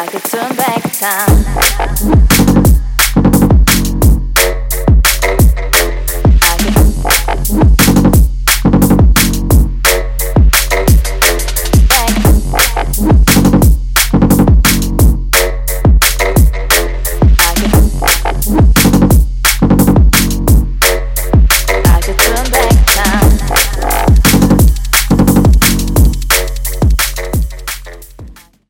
I could turn back time.